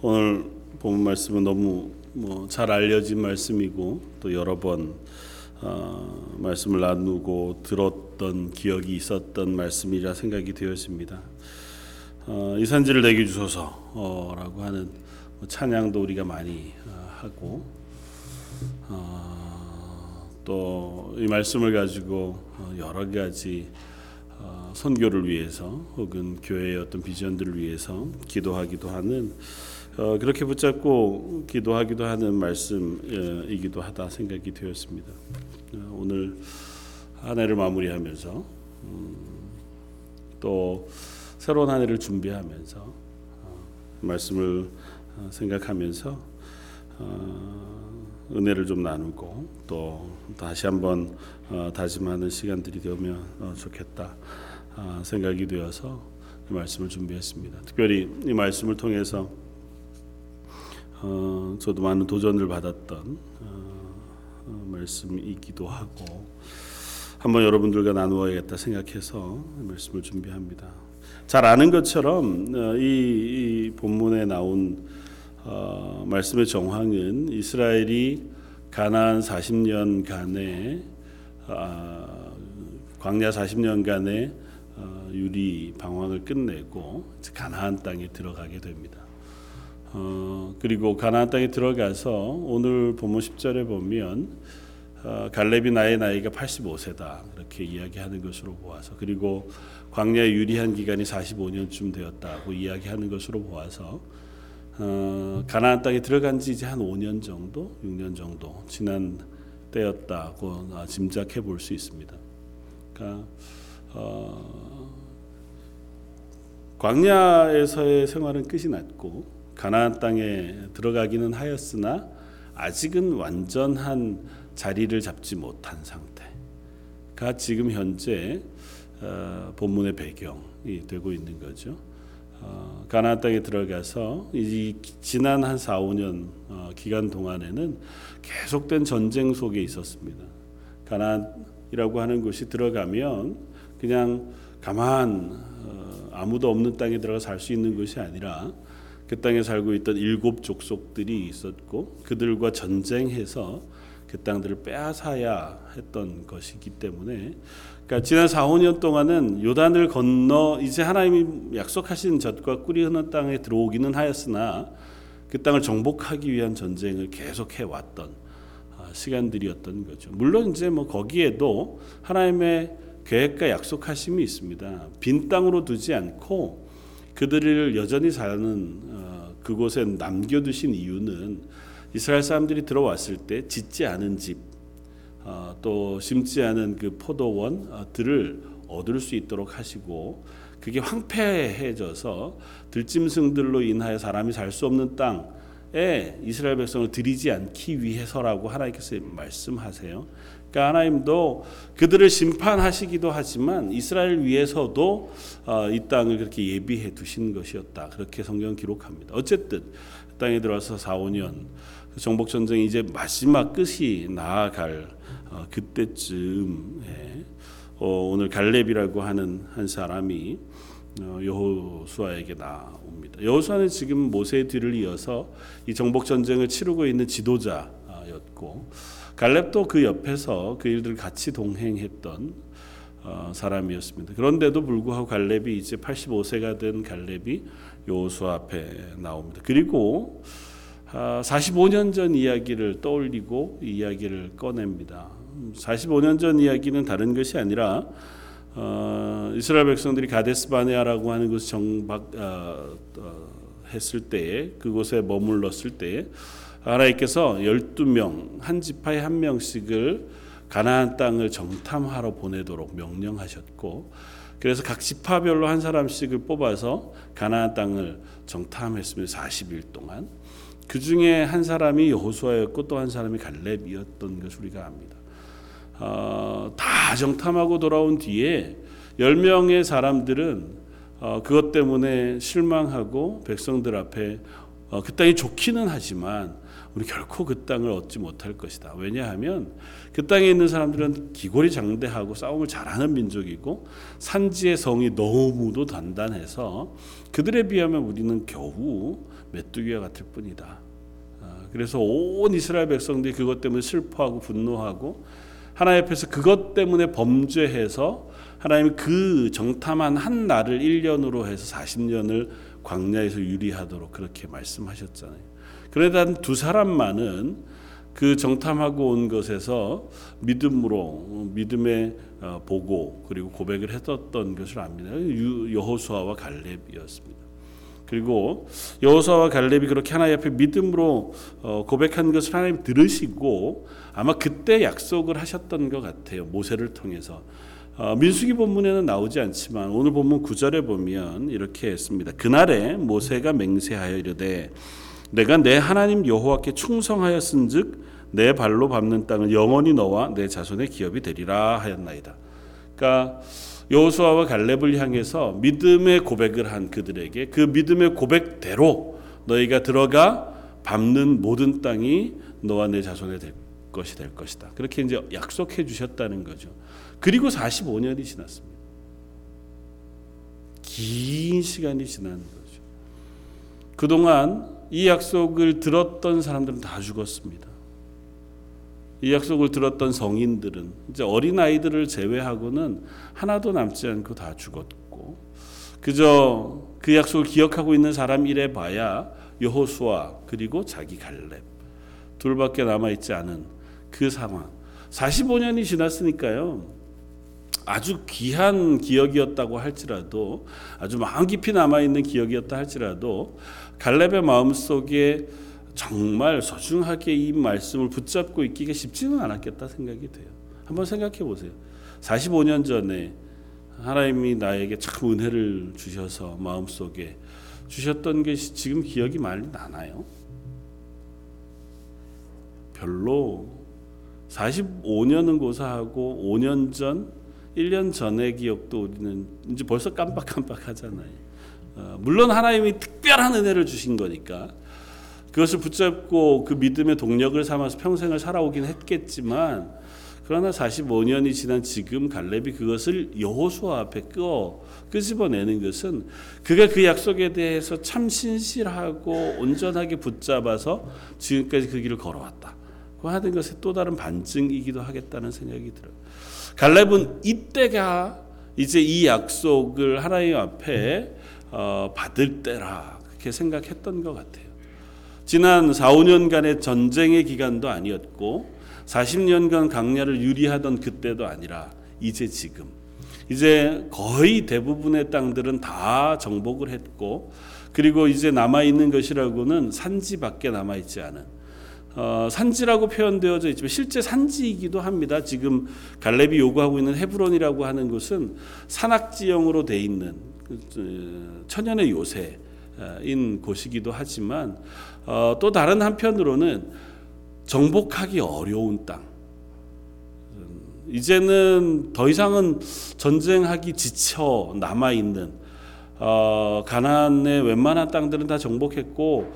오늘 본 말씀은 너무 뭐 잘 알려진 말씀이고 또 여러 번 어, 말씀을 나누고 들었던 기억이 있었던 말씀이라 생각이 되었습니다. 어, 이 산지를 내게 주소서라고 하는 뭐 찬양도 우리가 많이 어, 하고 어, 또 이 말씀을 가지고 어, 여러 가지 어, 선교를 위해서 혹은 교회의 어떤 비전들을 위해서 기도하기도 하는 어, 그렇게 붙잡고 기도하기도 하는 말씀이기도 하다 생각이 되었습니다. 어, 오늘 한 해를 마무리하면서 음, 또 새로운 한 해를 준비하면서 어, 말씀을 어, 생각하면서 어, 은혜를 좀 나누고 또 다시 한번 어, 다짐하는 시간들이 되면 어, 좋겠다 아, 생각이 되어서 이 말씀을 준비했습니다. 특별히 이 말씀을 통해서 어, 저도 많은 도전을 받았던 말씀이기도 하고 한번 여러분들과 나누어야겠다 생각해서 이 말씀을 준비합니다. 잘 아는 것처럼 이 본문에 나온 어, 말씀의 정황은 이스라엘이 가나안 40년간의 아, 광야 40년간의 어, 유리 방황을 끝내고 가나안 땅에 들어가게 됩니다. 어, 그리고 가나안 땅에 들어가서 오늘 본문 10절에 보면 어, 갈렙이 나의 나이가 85세다 이렇게 이야기하는 것으로 보아서 그리고 광야에 유리한 기간이 45년쯤 되었다고 이야기하는 것으로 보아서 어, 가나안 땅에 들어간 지 이제 한 5년 정도, 6년 정도 지난 때였다고 아, 짐작해 볼 수 있습니다. 그러니까 어, 광야에서의 생활은 끝이 났고 가나안 땅에 들어가기는 하였으나 아직은 완전한 자리를 잡지 못한 상태가 지금 현재 어, 본문의 배경이 되고 있는 거죠. 어, 가나안 땅에 들어가서 이 지난 한 4, 5년 어, 기간 동안에는 계속된 전쟁 속에 있었습니다. 가나안이라고 하는 곳이 들어가면 그냥 가만 어, 아무도 없는 땅에 들어가 살 수 있는 것이 아니라 그 땅에 살고 있던 일곱 족속들이 있었고 그들과 전쟁해서 그 땅들을 빼앗아야 했던 것이기 때문에 그러니까 지난 4, 5년 동안은 요단을 건너 이제 하나님이 약속하신 젖과 꿀이 흐는 땅에 들어오기는 하였으나 그 땅을 정복하기 위한 전쟁을 계속해 왔던 아, 시간들이었던 거죠. 물론 이제 뭐 거기에도 하나님의 계획과 약속하심이 있습니다. 빈 땅으로 두지 않고 그들을 여전히 사는 어, 그곳에 남겨두신 이유는 이스라엘 사람들이 들어왔을 때 짓지 않은 집, 어, 또 심지 않은 그 포도원들을 얻을 수 있도록 하시고 그게 황폐해져서 들짐승들로 인하여 사람이 살 수 없는 땅에 이스라엘 백성을 들이지 않기 위해서라고 하나님께서 말씀하세요. 그러니까 하나님도 그들을 심판하시기도 하지만 이스라엘 위해서도 어, 이 땅을 그렇게 예비해 두신 것이었다. 그렇게 성경 기록합니다. 어쨌든 땅에 들어와서 4, 5년 정복 전쟁이 이제 마지막 끝이 나아갈 어, 그때쯤에 어, 오늘 갈렙이라고 하는 한 사람이 어, 여호수아에게 나옵니다. 여호수아는 지금 모세의 뒤를 이어서 이 정복 전쟁을 치르고 있는 지도자였고 갈렙도 그 옆에서 그 일들을 같이 동행했던 어, 사람이었습니다. 그런데도 불구하고 갈렙이 이제 85세가 된 갈렙이 여호수아 앞에 나옵니다. 그리고 45년 아, 전 이야기를 떠올리고 이야기를 꺼냅니다. 45년 전 이야기는 다른 것이 아니라 어, 이스라엘 백성들이 가데스 바네아라고 하는 곳 정박 어, 어, 했을 때에 그곳에 머물렀을 때에 하나님께서 12명 한 지파에 한 명씩을 가나안 땅을 정탐하러 보내도록 명령하셨고 그래서 각 지파별로 한 사람씩을 뽑아서 가나안 땅을 정탐했습니다. 40일 동안. 그 중에 한 사람이 여호수아였고 또 한 사람이 갈렙이었던 것을 우리가 압니다. 어, 다 정탐하고 돌아온 뒤에 열 명의 사람들은 어, 그것 때문에 실망하고 백성들 앞에 어, 그 땅이 좋기는 하지만 우리 결코 그 땅을 얻지 못할 것이다. 왜냐하면 그 땅에 있는 사람들은 기골이 장대하고 싸움을 잘하는 민족이고 산지의 성이 너무도 단단해서 그들에 비하면 우리는 겨우 메뚜기와 같을 뿐이다. 아, 그래서 온 이스라엘 백성들이 그것 때문에 슬퍼하고 분노하고 하나님 앞에서 그것 때문에 범죄해서 하나님이 그 정탐한 한 날을 1년으로 해서 40년을 광야에서 유리하도록 그렇게 말씀하셨잖아요. 그러다 두 사람만은 그 정탐하고 온 것에서 믿음으로 믿음의 어, 보고 그리고 고백을 했었던 것을 압니다. 여호수아와 갈렙이었습니다. 그리고 여호수아와 갈렙이 그렇게 하나님 앞에 믿음으로 어, 고백한 것을 하나님 들으시고 아마 그때 약속을 하셨던 것 같아요. 모세를 통해서 어, 민수기 본문에는 나오지 않지만 오늘 본문 9절에 보면 이렇게 했습니다. 그날에 모세가 맹세하여 이르되 내가 내 하나님 여호와께 충성하였은즉 내 발로 밟는 땅은 영원히 너와 내 자손의 기업이 되리라 하였나이다. 그러니까 여호수아와 갈렙을 향해서 믿음의 고백을 한 그들에게 그 믿음의 고백대로 너희가 들어가 밟는 모든 땅이 너와 내 자손의 될 것이 될 것이다. 그렇게 이제 약속해 주셨다는 거죠. 그리고 45년이 지났습니다. 긴 시간이 지난 거죠. 그동안 이 약속을 들었던 사람들은 다 죽었습니다. 이 약속을 들었던 성인들은 이제 어린 아이들을 제외하고는 하나도 남지 않고 다 죽었고 그저 그 약속을 기억하고 있는 사람 이래 봐야 여호수아 그리고 자기 갈렙 둘밖에 남아 있지 않은 그 상황. 45년이 지났으니까요. 아주 귀한 기억이었다고 할지라도 아주 마음 깊이 남아 있는 기억이었다 할지라도 갈렙의 마음 속에 정말 소중하게 이 말씀을 붙잡고 있기가 쉽지는 않았겠다 생각이 돼요. 한번 생각해 보세요. 45년 전에 하나님이 나에게 참 은혜를 주셔서 마음 속에 주셨던 것이 지금 기억이 많이 나나요? 별로 45년은 고사하고 5년 전 1년 전의 기억도 우리는 이제 벌써 깜빡깜빡하잖아요. 어, 물론 하나님이 특별한 은혜를 주신 거니까 그것을 붙잡고 그 믿음의 동력을 삼아서 평생을 살아오긴 했겠지만 그러나 45년이 지난 지금 갈렙이 그것을 여호수아 앞에 끄어 끄집어내는 것은 그가 그 약속에 대해서 참 신실하고 온전하게 붙잡아서 지금까지 그 길을 걸어왔다. 그 하는 것의 또 다른 반증이기도 하겠다는 생각이 들어요. 갈렙은 이때가 이제 이 약속을 하나님 앞에 어, 받을 때라 그렇게 생각했던 것 같아요. 지난 4, 5년간의 전쟁의 기간도 아니었고 40년간 강야를 유리하던 그때도 아니라 이제 지금 이제 거의 대부분의 땅들은 다 정복을 했고 그리고 이제 남아 있는 것이라고는 산지밖에 남아 있지 않은 어, 산지라고 표현되어져 있지만 실제 산지이기도 합니다. 지금 갈렙이 요구하고 있는 헤브론이라고 하는 곳은 산악지형으로 돼 있는 그, 천연의 요새인 곳이기도 하지만 어, 또 다른 한편으로는 정복하기 어려운 땅. 이제는 더 이상은 전쟁하기 지쳐 남아 있는 어, 가나안의 웬만한 땅들은 다 정복했고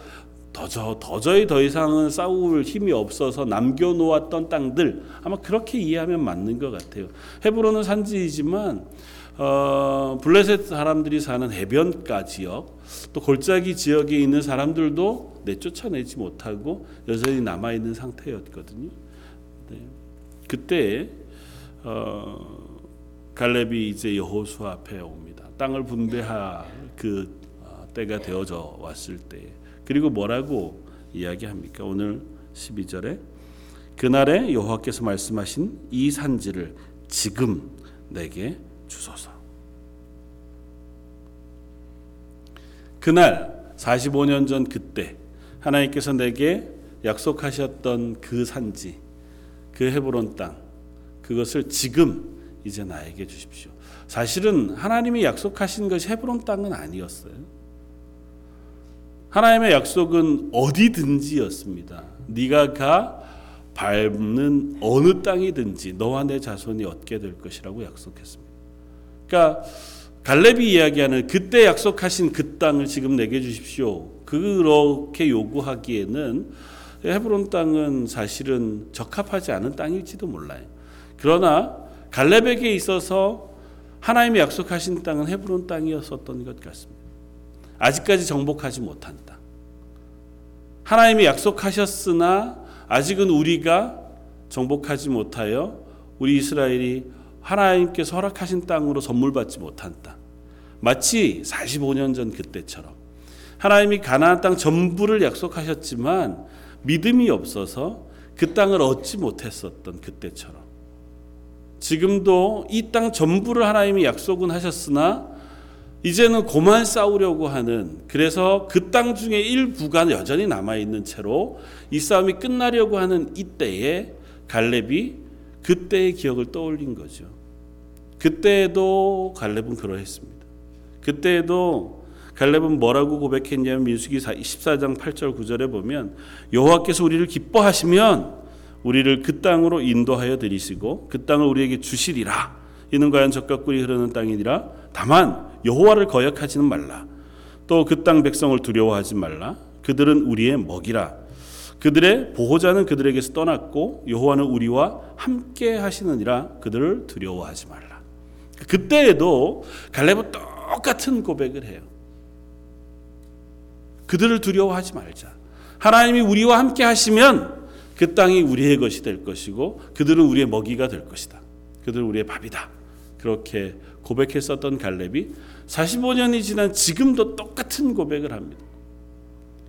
더저 도저히 더 이상은 싸울 힘이 없어서 남겨놓았던 땅들 아마 그렇게 이해하면 맞는 것 같아요. 헤브론은 산지이지만 어, 블레셋 사람들이 사는 해변가 지역 또 골짜기 지역에 있는 사람들도 내쫓아내지 못하고 여전히 남아 있는 상태였거든요. 네. 그때 어, 갈렙이 이제 여호수 앞에 옵니다. 땅을 분배할 그 어, 때가 되어져 왔을 때 그리고 뭐라고 이야기합니까? 오늘 12절에 그날에 여호와께서 말씀하신 이 산지를 지금 내게 주소서. 그날 45년 전 그때 하나님께서 내게 약속하셨던 그 산지, 그 헤브론 땅, 그것을 지금 이제 나에게 주십시오. 사실은 하나님이 약속하신 것이 헤브론 땅은 아니었어요. 하나님의 약속은 어디든지였습니다. 네가 가 밟는 어느 땅이든지 너와 내 자손이 얻게 될 것이라고 약속했습니다. 그러니까 갈렙이 이야기하는 그때 약속하신 그 땅을 지금 내게 주십시오. 그렇게 요구하기에는 헤브론 땅은 사실은 적합하지 않은 땅일지도 몰라요. 그러나 갈렙에게 있어서 하나님이 약속하신 땅은 헤브론 땅이었었던 것 같습니다. 아직까지 정복하지 못한 땅. 하나님이 약속하셨으나 아직은 우리가 정복하지 못하여 우리 이스라엘이 하나님께서 허락하신 땅으로 선물 받지 못한 땅. 마치 45년 전 그때처럼 하나님이 가나안 땅 전부를 약속하셨지만 믿음이 없어서 그 땅을 얻지 못했었던 그때처럼 지금도 이 땅 전부를 하나님이 약속은 하셨으나 이제는 고만 싸우려고 하는 그래서 그 땅 중에 일부가 여전히 남아 있는 채로 이 싸움이 끝나려고 하는 이때에 갈렙이 그때의 기억을 떠올린 거죠. 그때에도 갈렙은 그러했습니다. 그때에도 갈렙은 뭐라고 고백했냐면 민수기 14장 8절 9절에 보면 여호와께서 우리를 기뻐하시면 우리를 그 땅으로 인도하여 드리시고 그 땅을 우리에게 주시리라. 이는 과연 적과 꿀이 흐르는 땅이니라. 다만 여호와를 거역하지는 말라. 또 그 땅 백성을 두려워하지 말라. 그들은 우리의 먹이라. 그들의 보호자는 그들에게서 떠났고 여호와는 우리와 함께 하시느니라. 그들을 두려워하지 말라. 그때에도 갈렙은 똑같은 고백을 해요. 그들을 두려워하지 말자. 하나님이 우리와 함께 하시면 그 땅이 우리의 것이 될 것이고 그들은 우리의 먹이가 될 것이다. 그들은 우리의 밥이다. 그렇게 고백했었던 갈렙이 45년이 지난 지금도 똑같은 고백을 합니다.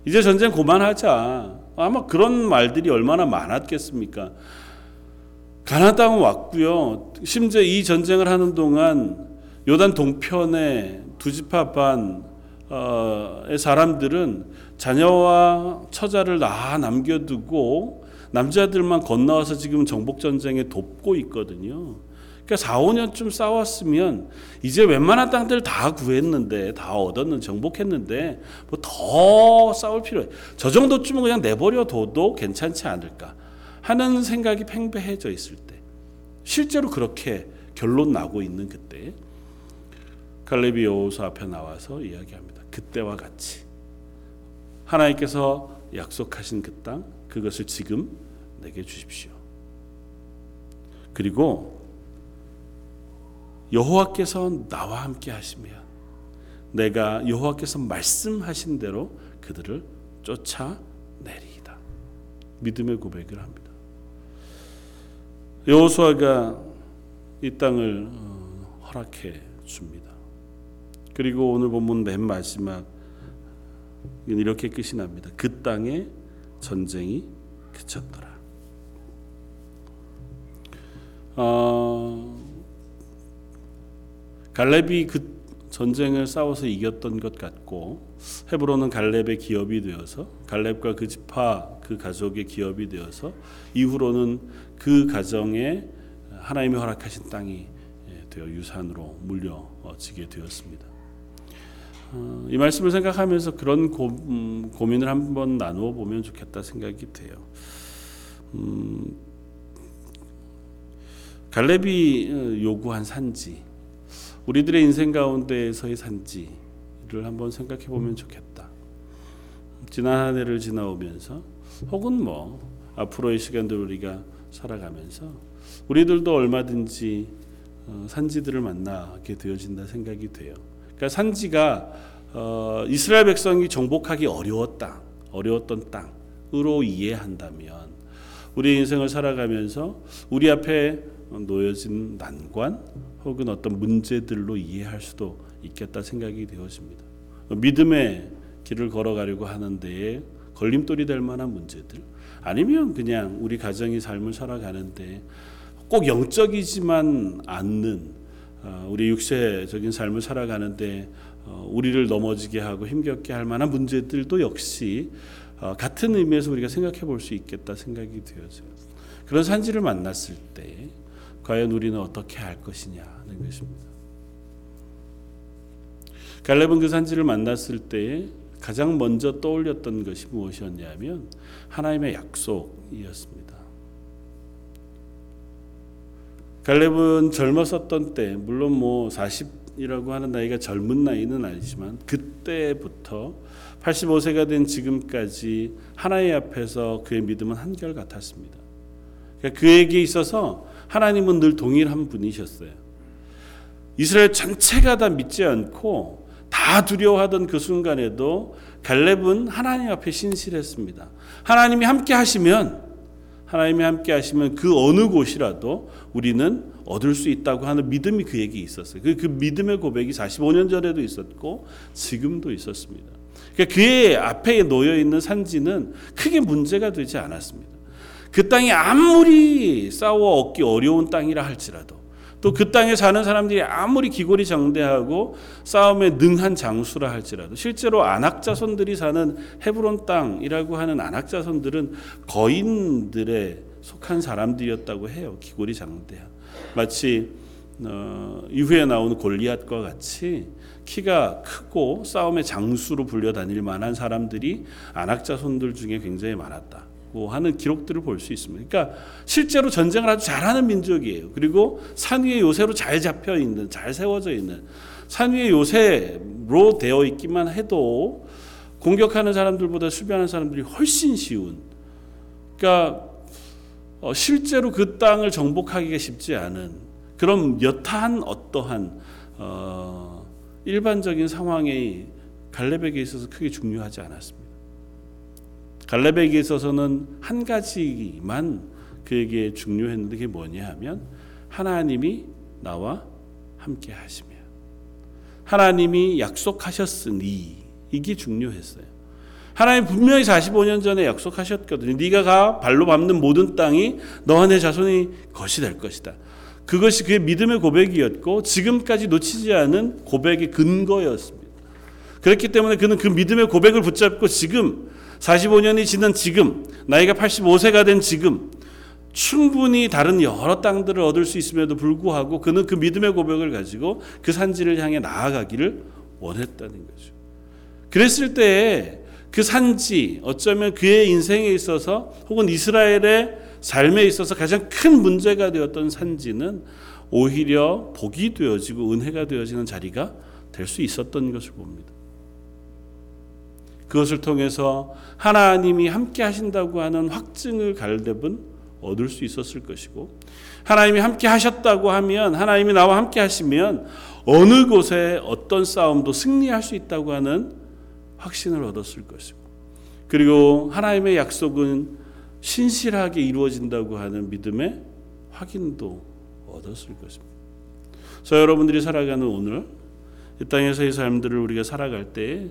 이제 전쟁 그만하자. 아마 그런 말들이 얼마나 많았겠습니까? 가나안 땅은 왔고요. 심지어 이 전쟁을 하는 동안 요단 동편에 두 지파 반의 사람들은 자녀와 처자를 다 남겨두고 남자들만 건너와서 지금 정복 전쟁에 돕고 있거든요. 그러니까 4, 5년쯤 싸웠으면 이제 웬만한 땅들 다 구했는데 다 얻었는 정복했는데 뭐 더 싸울 필요. 저 정도쯤은 그냥 내버려 둬도 괜찮지 않을까 하는 생각이 팽배해져 있을 때, 실제로 그렇게 결론 나고 있는 그때 갈렙이 여호수 앞에 나와서 이야기합니다. 그때와 같이 하나님께서 약속하신 그 땅 그것을 지금 내게 주십시오. 그리고 여호와께서 나와 함께 하시면 내가 여호와께서 말씀하신 대로 그들을 쫓아내리이다. 믿음의 고백을 합니다. 여호수아가 이 땅을 어, 허락해 줍니다. 그리고 오늘 본문 맨 마지막 이렇게 끝이 납니다. 그 땅에 전쟁이 그쳤더라. 어, 갈렙이 그 전쟁을 싸워서 이겼던 것 같고 헤브론은 갈렙의 기업이 되어서 갈렙과 그 지파 그 가족의 기업이 되어서 이후로는 그 가정에 하나님이 허락하신 땅이 되어 유산으로 물려지게 되었습니다. 어, 이 말씀을 생각하면서 그런 고, 음, 고민을 한번 나누어 보면 좋겠다 생각이 돼요. 음, 갈렙이 어, 요구한 산지, 우리들의 인생 가운데에서의 산지를 한번 생각해 보면 좋겠다. 지난 한 해를 지나오면서 혹은 뭐 앞으로의 시간들 우리가 살아가면서 우리들도 얼마든지 어, 산지들을 만나게 되어진다 생각이 돼요. 그러니까 산지가 어, 이스라엘 백성이 정복하기 어려웠다, 어려웠던 땅으로 이해한다면 우리 인생을 살아가면서 우리 앞에 놓여진 난관 혹은 어떤 문제들로 이해할 수도 있겠다 생각이 되어집니다. 믿음의 길을 걸어가려고 하는데 걸림돌이 될 만한 문제들 아니면 그냥 우리 가정의 삶을 살아가는데 꼭 영적이지만 않는 어, 우리 육체적인 삶을 살아가는데 어, 우리를 넘어지게 하고 힘겹게 할 만한 문제들도 역시 어, 같은 의미에서 우리가 생각해 볼 수 있겠다 생각이 되어져요. 그런 산지를 만났을 때 과연 우리는 어떻게 할 것이냐 는 것입니다. 갈렙은 그 산지를 만났을 때 가장 먼저 떠올렸던 것이 무엇이었냐면 하나님의 약속이었습니다. 갈렙은 젊었었던 때 물론 뭐 40 지금이라고 하는 나이가 젊은 나이는 아니지만 그때부터 85세가 된 지금까지 하나님 앞에서 그의 믿음은 한결 같았습니다. 그러니까 그에게 있어서 하나님은 늘 동일한 분이셨어요. 이스라엘 전체가 다 믿지 않고 다 두려워하던 그 순간에도 갈렙은 하나님 앞에 신실했습니다. 하나님이 함께 하시면 하나님이 함께 하시면 그 어느 곳이라도 우리는 얻을 수 있다고 하는 믿음이 그에게 있었어요. 그, 그 믿음의 고백이 45년 전에도 있었고 지금도 있었습니다. 그러니까 그의 앞에 놓여 있는 산지는 크게 문제가 되지 않았습니다. 그 땅이 아무리 싸워 얻기 어려운 땅이라 할지라도 또 그 땅에 사는 사람들이 아무리 기골이 정대하고 싸움에 능한 장수라 할지라도 실제로 안악자손들이 사는 헤브론 땅이라고 하는 안악자손들은 거인들에 속한 사람들이었다고 해요. 기골이 장대한 마치 어, 이후에 나오는 골리앗과 같이 키가 크고 싸움의 장수로 불려 다닐 만한 사람들이 안악자손들 중에 굉장히 많았다. 하는 기록들을 볼 수 있습니다. 그러니까 실제로 전쟁을 아주 잘하는 민족이에요. 그리고 산 위에 요새로 잘 잡혀 있는, 잘 세워져 있는 산 위에 요새로 되어 있기만 해도 공격하는 사람들보다 수비하는 사람들이 훨씬 쉬운. 그러니까 어, 실제로 그 땅을 정복하기가 쉽지 않은 그런 여타한 어떠한 어, 일반적인 상황이 갈렙에게 있어서 크게 중요하지 않았습니다. 갈렙에게 있어서는 한 가지만 그에게 중요했는데 그게 뭐냐 하면 하나님이 나와 함께 하시며 하나님이 약속하셨으니 이게 중요했어요. 하나님 분명히 45년 전에 약속하셨거든요. 네가 가 발로 밟는 모든 땅이 너와 내 자손이 것이 될 것이다. 그것이 그의 믿음의 고백이었고 지금까지 놓치지 않은 고백의 근거였습니다. 그렇기 때문에 그는 그 믿음의 고백을 붙잡고 지금 45년이 지난 지금, 나이가 85세가 된 지금, 충분히 다른 여러 땅들을 얻을 수 있음에도 불구하고 그는 그 믿음의 고백을 가지고 그 산지를 향해 나아가기를 원했다는 거죠. 그랬을 때그 산지, 어쩌면 그의 인생에 있어서 혹은 이스라엘의 삶에 있어서 가장 큰 문제가 되었던 산지는 오히려 복이 되어지고 은혜가 되어지는 자리가 될 수 있었던 것을 봅니다. 그것을 통해서 하나님이 함께 하신다고 하는 확증을 갈렙은 얻을 수 있었을 것이고 하나님이 함께 하셨다고 하면 하나님이 나와 함께 하시면 어느 곳에 어떤 싸움도 승리할 수 있다고 하는 확신을 얻었을 것이고 그리고 하나님의 약속은 신실하게 이루어진다고 하는 믿음의 확인도 얻었을 것입니다. 저 여러분들이 살아가는 오늘 이 땅에서의 삶들을 우리가 살아갈 때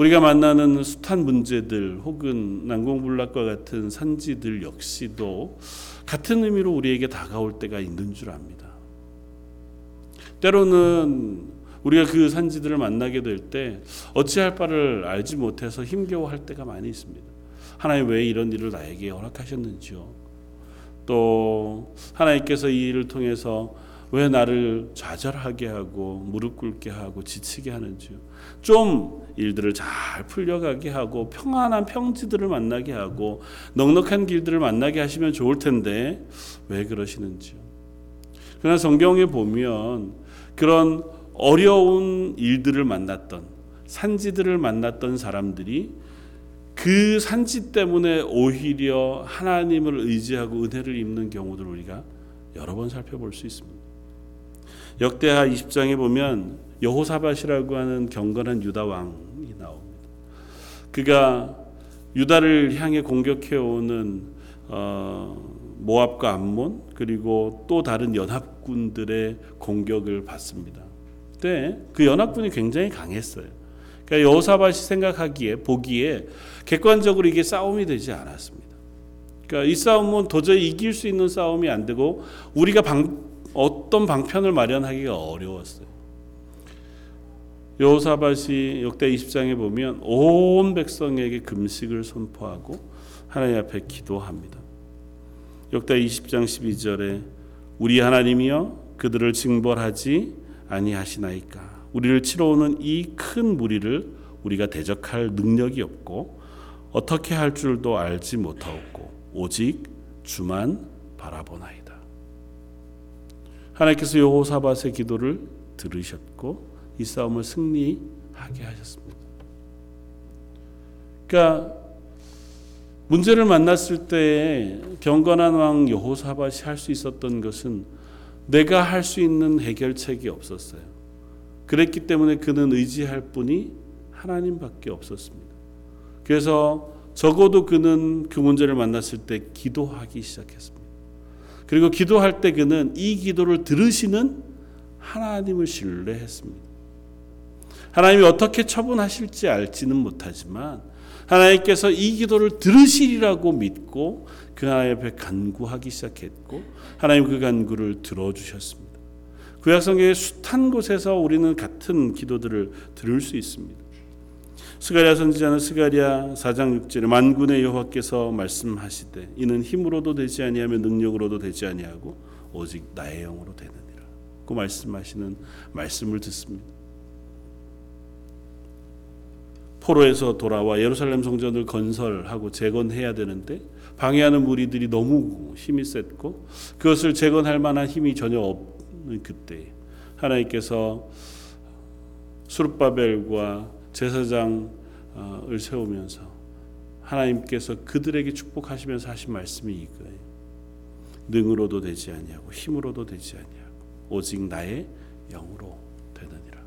우리가 만나는 숱한 문제들 혹은 난공불락과 같은 산지들 역시도 같은 의미로 우리에게 다가올 때가 있는 줄 압니다. 때로는 우리가 그 산지들을 만나게 될 때 어찌할 바를 알지 못해서 힘겨워할 때가 많이 있습니다. 하나님 왜 이런 일을 나에게 허락하셨는지요? 또 하나님께서 이 일을 통해서 왜 나를 좌절하게 하고 무릎 꿇게 하고 지치게 하는지요? 좀 일들을 잘 풀려가게 하고 평안한 평지들을 만나게 하고 넉넉한 길들을 만나게 하시면 좋을 텐데 왜 그러시는지요? 그러나 성경에 보면 그런 어려운 일들을 만났던 산지들을 만났던 사람들이 그 산지 때문에 오히려 하나님을 의지하고 은혜를 입는 경우들 우리가 여러 번 살펴볼 수 있습니다. 역대하 20장에 보면 여호사밧이라고 하는 경건한 유다 왕이 나옵니다. 그가 유다를 향해 공격해 오는 어, 모압과 암몬 그리고 또 다른 연합군들의 공격을 받습니다. 그때 그 연합군이 굉장히 강했어요. 그러니까 여호사밧이 생각하기에 보기에 객관적으로 이게 싸움이 되지 않았습니다. 그러니까 이 싸움은 도저히 이길 수 있는 싸움이 안 되고 우리가 방, 어떤 방편을 마련하기가 어려웠어요. 여호사밧이 역대 20장에 보면 온 백성에게 금식을 선포하고 하나님 앞에 기도합니다. 역대 20장 12절에 우리 하나님이여 그들을 징벌하지 아니하시나이까 우리를 치러 오는 이 큰 무리를 우리가 대적할 능력이 없고 어떻게 할 줄도 알지 못하옵고 오직 주만 바라보나이다. 하나님께서 여호사밧의 기도를 들으셨고 이 싸움을 승리하게 하셨습니다. 그러니까 문제를 만났을 때 경건한 왕 여호사밧이 할 수 있었던 것은 내가 할 수 있는 해결책이 없었어요. 그랬기 때문에 그는 의지할 분이 하나님밖에 없었습니다. 그래서 적어도 그는 그 문제를 만났을 때 기도하기 시작했습니다. 그리고 기도할 때 그는 이 기도를 들으시는 하나님을 신뢰했습니다. 하나님이 어떻게 처분하실지 알지는 못하지만 하나님께서 이 기도를 들으시리라고 믿고 그 앞에 간구하기 시작했고 하나님 그 간구를 들어주셨습니다. 구약성경의 숱한 곳에서 우리는 같은 기도들을 들을 수 있습니다. 스가랴 선지자는 스가랴 4장 6절에 만군의 여호와께서 말씀하시되 이는 힘으로도 되지 아니하며 능력으로도 되지 아니하고 오직 나의 영으로 되느니라. 그 말씀하시는 말씀을 듣습니다. 포로에서 돌아와 예루살렘 성전을 건설하고 재건해야 되는데 방해하는 무리들이 너무 힘이 셌고 그것을 재건할 만한 힘이 전혀 없는 그때 하나님께서 수르바벨과 제사장을 세우면서 하나님께서 그들에게 축복하시면서 하신 말씀이 이거예요. 능으로도 되지 아니하고 힘으로도 되지 아니하고 오직 나의 영으로 되느니라.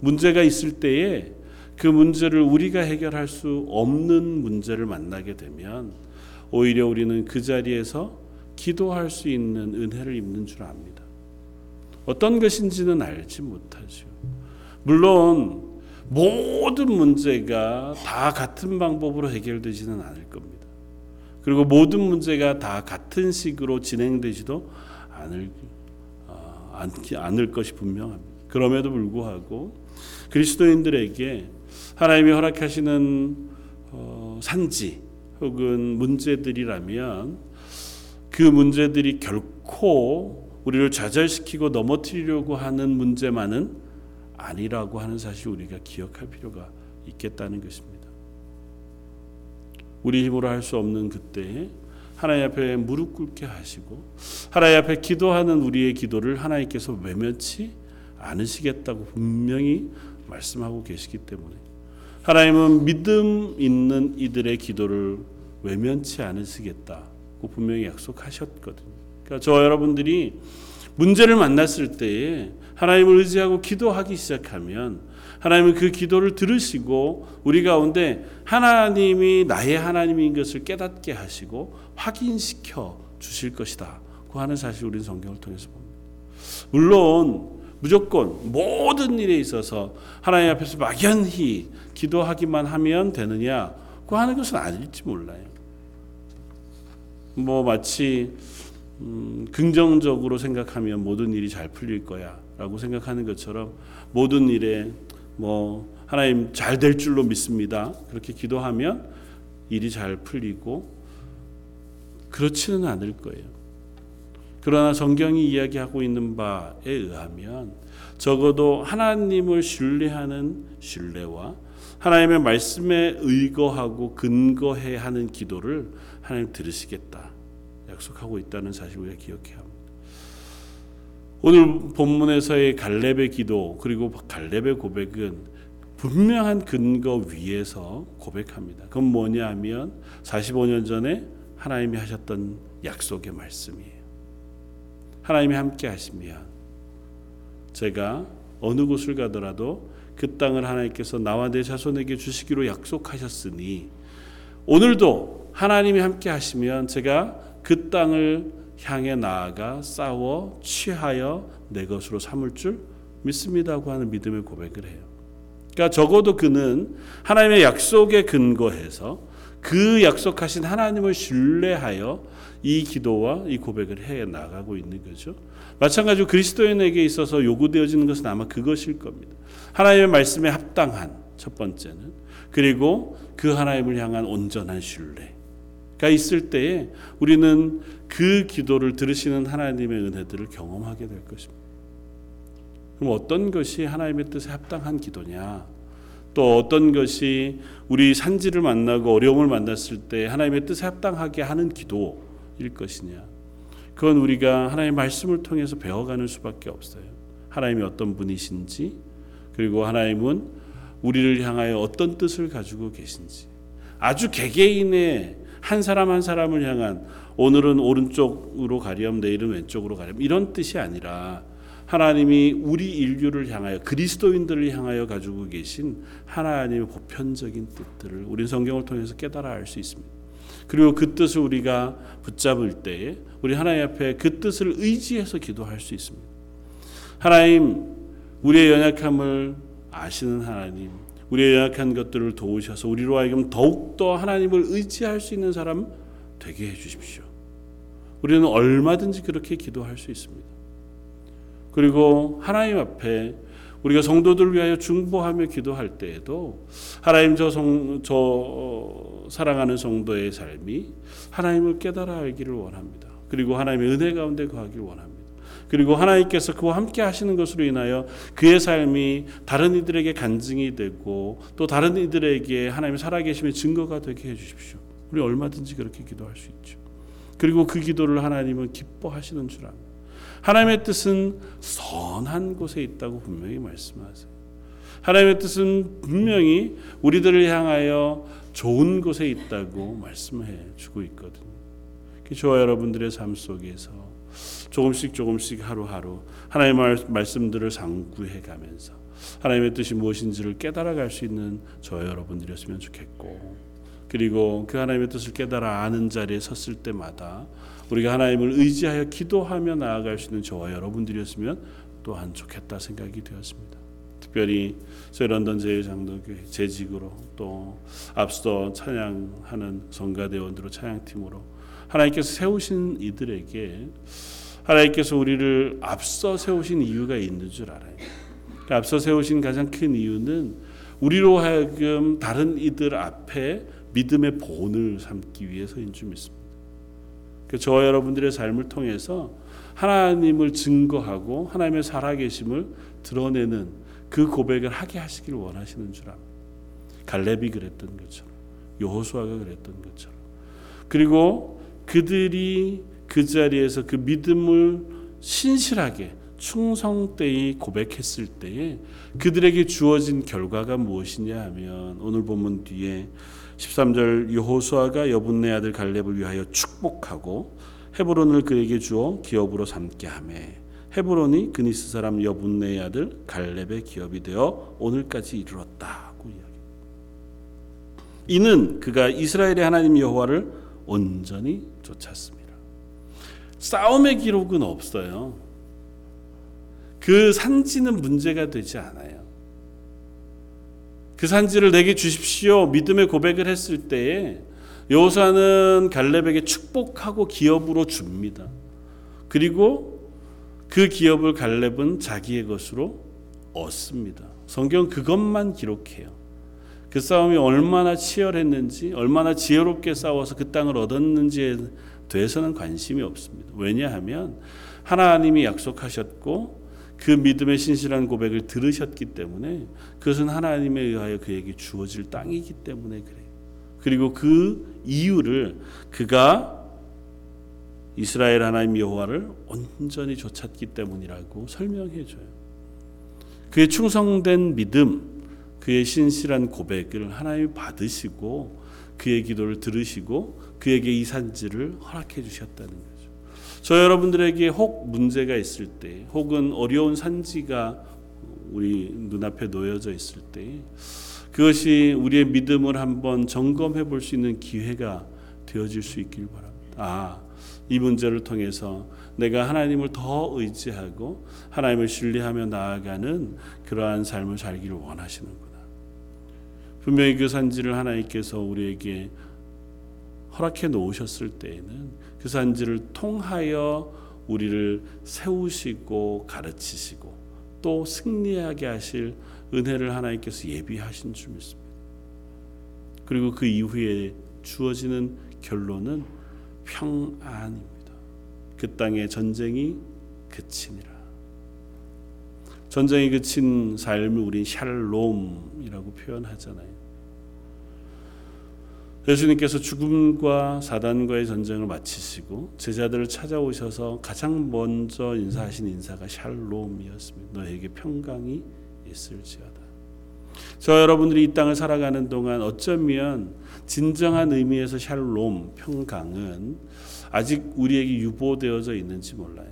문제가 있을 때에 그 문제를 우리가 해결할 수 없는 문제를 만나게 되면 오히려 우리는 그 자리에서 기도할 수 있는 은혜를 입는 줄 압니다. 어떤 것인지는 알지 못하죠. 물론 모든 문제가 다 같은 방법으로 해결되지는 않을 겁니다. 그리고 모든 문제가 다 같은 식으로 진행되지도 않을 어, 않기, 않을 것이 분명합니다. 그럼에도 불구하고 그리스도인들에게 하나님이 허락하시는 어, 산지 혹은 문제들이라면 그 문제들이 결코 우리를 좌절시키고 넘어뜨리려고 하는 문제만은 아니라고 하는 사실 우리가 기억할 필요가 있겠다는 것입니다. 우리 힘으로 할 수 없는 그때에 하나님 앞에 무릎 꿇게 하시고 하나님 앞에 기도하는 우리의 기도를 하나님께서 외면치 않으시겠다고 분명히 말씀하고 계시기 때문에 하나님은 믿음 있는 이들의 기도를 외면치 않으시겠다고 분명히 약속하셨거든요. 그러니까 저 여러분들이 문제를 만났을 때에 하나님을 의지하고 기도하기 시작하면 하나님은 그 기도를 들으시고 우리 가운데 하나님이 나의 하나님인 것을 깨닫게 하시고 확인시켜 주실 것이다. 그 하는 사실 우리는 성경을 통해서 봅니다. 물론 무조건 모든 일에 있어서 하나님 앞에서 막연히 기도하기만 하면 되느냐? 그 하는 것은 아닐지 몰라요. 뭐 마치 음, 긍정적으로 생각하면 모든 일이 잘 풀릴 거야 라고 생각하는 것처럼 모든 일에 뭐 하나님 잘 될 줄로 믿습니다. 그렇게 기도하면 일이 잘 풀리고 그렇지는 않을 거예요. 그러나 성경이 이야기하고 있는 바에 의하면 적어도 하나님을 신뢰하는 신뢰와 하나님의 말씀에 의거하고 근거해 하는 기도를 하나님 들으시겠다 약속하고 있다는 사실 우리가 기억해야 합니다. 오늘 본문에서의 갈렙의 기도 그리고 갈렙의 고백은 분명한 근거 위에서 고백합니다. 그건 뭐냐 하면 45년 전에 하나님이 하셨던 약속의 말씀이에요. 하나님이 함께 하시면 제가 어느 곳을 가더라도 그 땅을 하나님께서 나와 내 자손에게 주시기로 약속하셨으니 오늘도 하나님이 함께 하시면 제가 그 땅을 향해 나아가 싸워 취하여 내 것으로 삼을 줄 믿습니다고 하는 믿음의 고백을 해요. 그러니까 적어도 그는 하나님의 약속에 근거해서 그 약속하신 하나님을 신뢰하여 이 기도와 이 고백을 해 나가고 있는 거죠. 마찬가지로 그리스도인에게 있어서 요구되어지는 것은 아마 그것일 겁니다. 하나님의 말씀에 합당한 첫 번째는 그리고 그 하나님을 향한 온전한 신뢰가 있을 때에 우리는 그 기도를 들으시는 하나님의 은혜들을 경험하게 될 것입니다. 그럼 어떤 것이 하나님의 뜻에 합당한 기도냐? 또 어떤 것이 우리 산지를 만나고 어려움을 만났을 때 하나님의 뜻에 합당하게 하는 기도일 것이냐? 그건 우리가 하나님의 말씀을 통해서 배워가는 수밖에 없어요. 하나님이 어떤 분이신지 그리고 하나님은 우리를 향하여 어떤 뜻을 가지고 계신지 아주 개개인의 한 사람 한 사람을 향한 오늘은 오른쪽으로 가렴 내일은 왼쪽으로 가렴 이런 뜻이 아니라 하나님이 우리 인류를 향하여 그리스도인들을 향하여 가지고 계신 하나님의 보편적인 뜻들을 우리 성경을 통해서 깨달아 알 수 있습니다. 그리고 그 뜻을 우리가 붙잡을 때에 우리 하나님 앞에 그 뜻을 의지해서 기도할 수 있습니다. 하나님 우리의 연약함을 아시는 하나님 우리의 연약한 것들을 도우셔서 우리로 하여금 더욱더 하나님을 의지할 수 있는 사람 되게 해 주십시오. 우리는 얼마든지 그렇게 기도할 수 있습니다. 그리고 하나님 앞에 우리가 성도들을 위하여 중보하며 기도할 때에도 하나님 저, 성, 저 어, 사랑하는 성도의 삶이 하나님을 깨달아 알기를 원합니다. 그리고 하나님의 은혜 가운데 거하기를 원합니다. 그리고 하나님께서 그와 함께 하시는 것으로 인하여 그의 삶이 다른 이들에게 간증이 되고 또 다른 이들에게 하나님의 살아계심의 증거가 되게 해 주십시오. 우리 얼마든지 그렇게 기도할 수 있죠. 그리고 그 기도를 하나님은 기뻐하시는 줄 압니다. 하나님의 뜻은 선한 곳에 있다고 분명히 말씀하세요. 하나님의 뜻은 분명히 우리들을 향하여 좋은 곳에 있다고 말씀해 주고 있거든요. 저와 여러분들의 삶 속에서 조금씩 조금씩 하루하루 하나님의 말씀들을 상구해 가면서 하나님의 뜻이 무엇인지를 깨달아 갈 수 있는 저와 여러분들이었으면 좋겠고 그리고 그 하나님의 뜻을 깨달아 아는 자리에 섰을 때마다 우리가 하나님을 의지하여 기도하며 나아갈 수 있는 저와 여러분들이었으면 또한 좋겠다 생각이 되었습니다. 특별히 저희 런던 제일장로교회 재직으로 또 앞서 찬양하는 성가대원으로 찬양팀으로 하나님께서 세우신 이들에게 하나님께서 우리를 앞서 세우신 이유가 있는 줄 알아요. 그 앞서 세우신 가장 큰 이유는 우리로 하여금 다른 이들 앞에 믿음의 본을 삼기 위해서인 줄 믿습니다. 그 저와 여러분들의 삶을 통해서 하나님을 증거하고 하나님의 살아계심을 드러내는 그 고백을 하게 하시길 원하시는 줄 압니다. 갈렙이 그랬던 것처럼 여호수아가 그랬던 것처럼 그리고 그들이 그 자리에서 그 믿음을 신실하게 충성되이 고백했을 때에 그들에게 주어진 결과가 무엇이냐 하면 오늘 본문 뒤에 13절 여호수아가 여분네 아들 갈렙을 위하여 축복하고 헤브론을 그에게 주어 기업으로 삼게 하매 헤브론이 그니스 사람 여분네 아들 갈렙의 기업이 되어 오늘까지 이르렀다고 이야기. 이는 그가 이스라엘의 하나님 여호와를 온전히 쫓았습니다. 싸움의 기록은 없어요. 그 산지는 문제가 되지 않아요. 그 산지를 내게 주십시오. 믿음의 고백을 했을 때에 여호사는 갈렙에게 축복하고 기업으로 줍니다. 그리고 그 기업을 갈렙은 자기의 것으로 얻습니다. 성경 그것만 기록해요. 그 싸움이 얼마나 치열했는지, 얼마나 지혜롭게 싸워서 그 땅을 얻었는지에 대해서는 관심이 없습니다. 왜냐하면 하나님이 약속하셨고 그 믿음의 신실한 고백을 들으셨기 때문에 그것은 하나님에 의하여 그에게 주어질 땅이기 때문에 그래요. 그리고 그 이유를 그가 이스라엘 하나님 여호와를 온전히 좇았기 때문이라고 설명해 줘요. 그의 충성된 믿음, 그의 신실한 고백을 하나님이 받으시고 그의 기도를 들으시고 그에게 이 산지를 허락해 주셨다는 거죠. 저 여러분들에게 혹 문제가 있을 때 혹은 어려운 산지가 우리 눈앞에 놓여져 있을 때 그것이 우리의 믿음을 한번 점검해 볼 수 있는 기회가 되어질 수 있길 바랍니다. 아, 이 문제를 통해서 내가 하나님을 더 의지하고 하나님을 신뢰하며 나아가는 그러한 삶을 살기를 원하시는구나. 분명히 그 산지를 하나님께서 우리에게 허락해 놓으셨을 때에는 그 산지를 통하여 우리를 세우시고 가르치시고 또 승리하게 하실 은혜를 하나님께서 예비하신 줄 믿습니다. 그리고 그 이후에 주어지는 결론은 평안입니다. 그 땅의 전쟁이 그치니라. 전쟁이 그친 삶을 우리 샬롬이라고 표현하잖아요. 예수님께서 죽음과 사단과의 전쟁을 마치시고 제자들을 찾아오셔서 가장 먼저 인사하신 인사가 샬롬이었습니다. 너에게 평강이 있을지어다. 저 여러분들이 이 땅을 살아가는 동안 어쩌면 진정한 의미에서 샬롬 평강은 아직 우리에게 유보되어져 있는지 몰라요.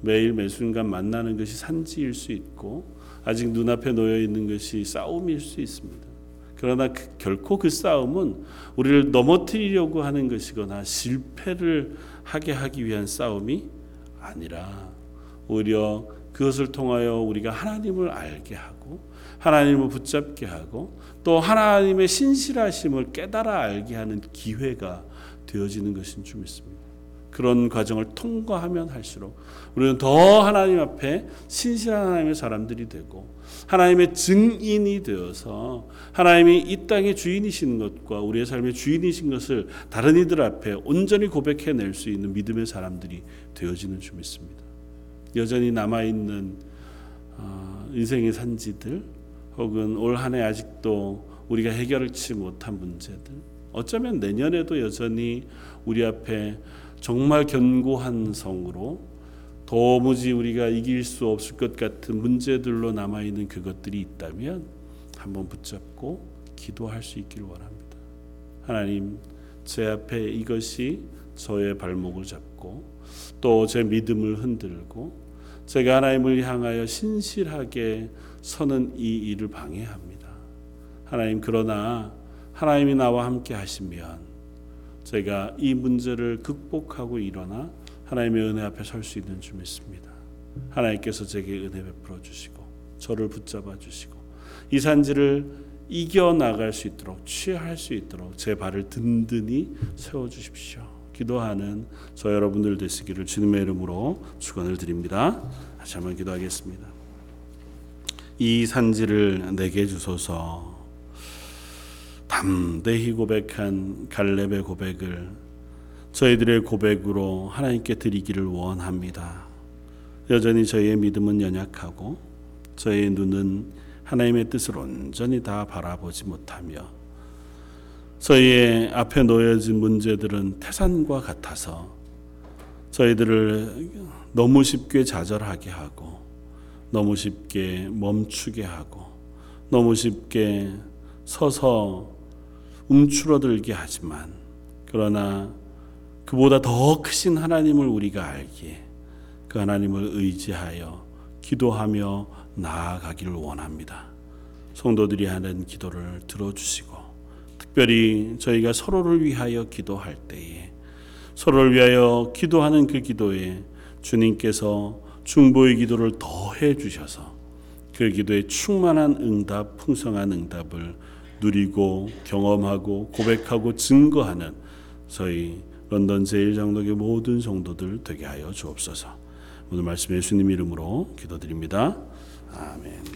매일 매 순간 만나는 것이 산지일 수 있고 아직 눈앞에 놓여 있는 것이 싸움일 수 있습니다. 그러나 그, 결코 그 싸움은 우리를 넘어뜨리려고 하는 것이거나 실패를 하게 하기 위한 싸움이 아니라 오히려 그것을 통하여 우리가 하나님을 알게 하고 하나님을 붙잡게 하고 또 하나님의 신실하심을 깨달아 알게 하는 기회가 되어지는 것인 줄 믿습니다. 그런 과정을 통과하면 할수록 우리는 더 하나님 앞에 신실한 하나님의 사람들이 되고 하나님의 증인이 되어서 하나님이 이 땅의 주인이신 것과 우리의 삶의 주인이신 것을 다른 이들 앞에 온전히 고백해낼 수 있는 믿음의 사람들이 되어지는 줄 믿습니다. 여전히 남아 있는 어, 인생의 산지들 혹은 올 한 해 아직도 우리가 해결치 못한 문제들 어쩌면 내년에도 여전히 우리 앞에 정말 견고한 성으로 도무지 우리가 이길 수 없을 것 같은 문제들로 남아 있는 그것들이 있다면 한번 붙잡고 기도할 수 있기를 원합니다. 하나님, 제 앞에 이것이 저의 발목을 잡고 또 제 믿음을 흔들고 제가 하나님을 향하여 신실하게 서는 이 일을 방해합니다. 하나님 그러나 하나님이 나와 함께 하시면 제가 이 문제를 극복하고 일어나 하나님의 은혜 앞에 설 수 있는 줄 믿습니다. 하나님께서 제게 은혜 베풀어 주시고 저를 붙잡아 주시고 이 산지를 이겨 나갈 수 있도록 취할 수 있도록 제 발을 든든히 세워 주십시오. 기도하는 저 여러분들 되시기를 주님의 이름으로 축원을 드립니다. 다시 한번 기도하겠습니다. 이 산지를 내게 주소서. 담대히 고백한 갈렙의 고백을 저희들의 고백으로 하나님께 드리기를 원합니다. 여전히 저희의 믿음은 연약하고 저희의 눈은 하나님의 뜻을 온전히 다 바라보지 못하며 저희의 앞에 놓여진 문제들은 태산과 같아서 저희들을 너무 쉽게 좌절하게 하고 너무 쉽게 멈추게 하고 너무 쉽게 서서 움츠러들게 하지만 그러나 그보다 더 크신 하나님을 우리가 알기에 그 하나님을 의지하여 기도하며 나아가기를 원합니다. 성도들이 하는 기도를 들어주시고 특별히 저희가 서로를 위하여 기도할 때에 서로를 위하여 기도하는 그 기도에 주님께서 중보의 기도를 더해 주셔서 그 기도에 충만한 응답, 풍성한 응답을 누리고 경험하고 고백하고 증거하는 저희 런던 제1장독의 모든 성도들 되게 하여 주옵소서. 오늘 말씀 예수님 이름으로 기도드립니다. 아멘.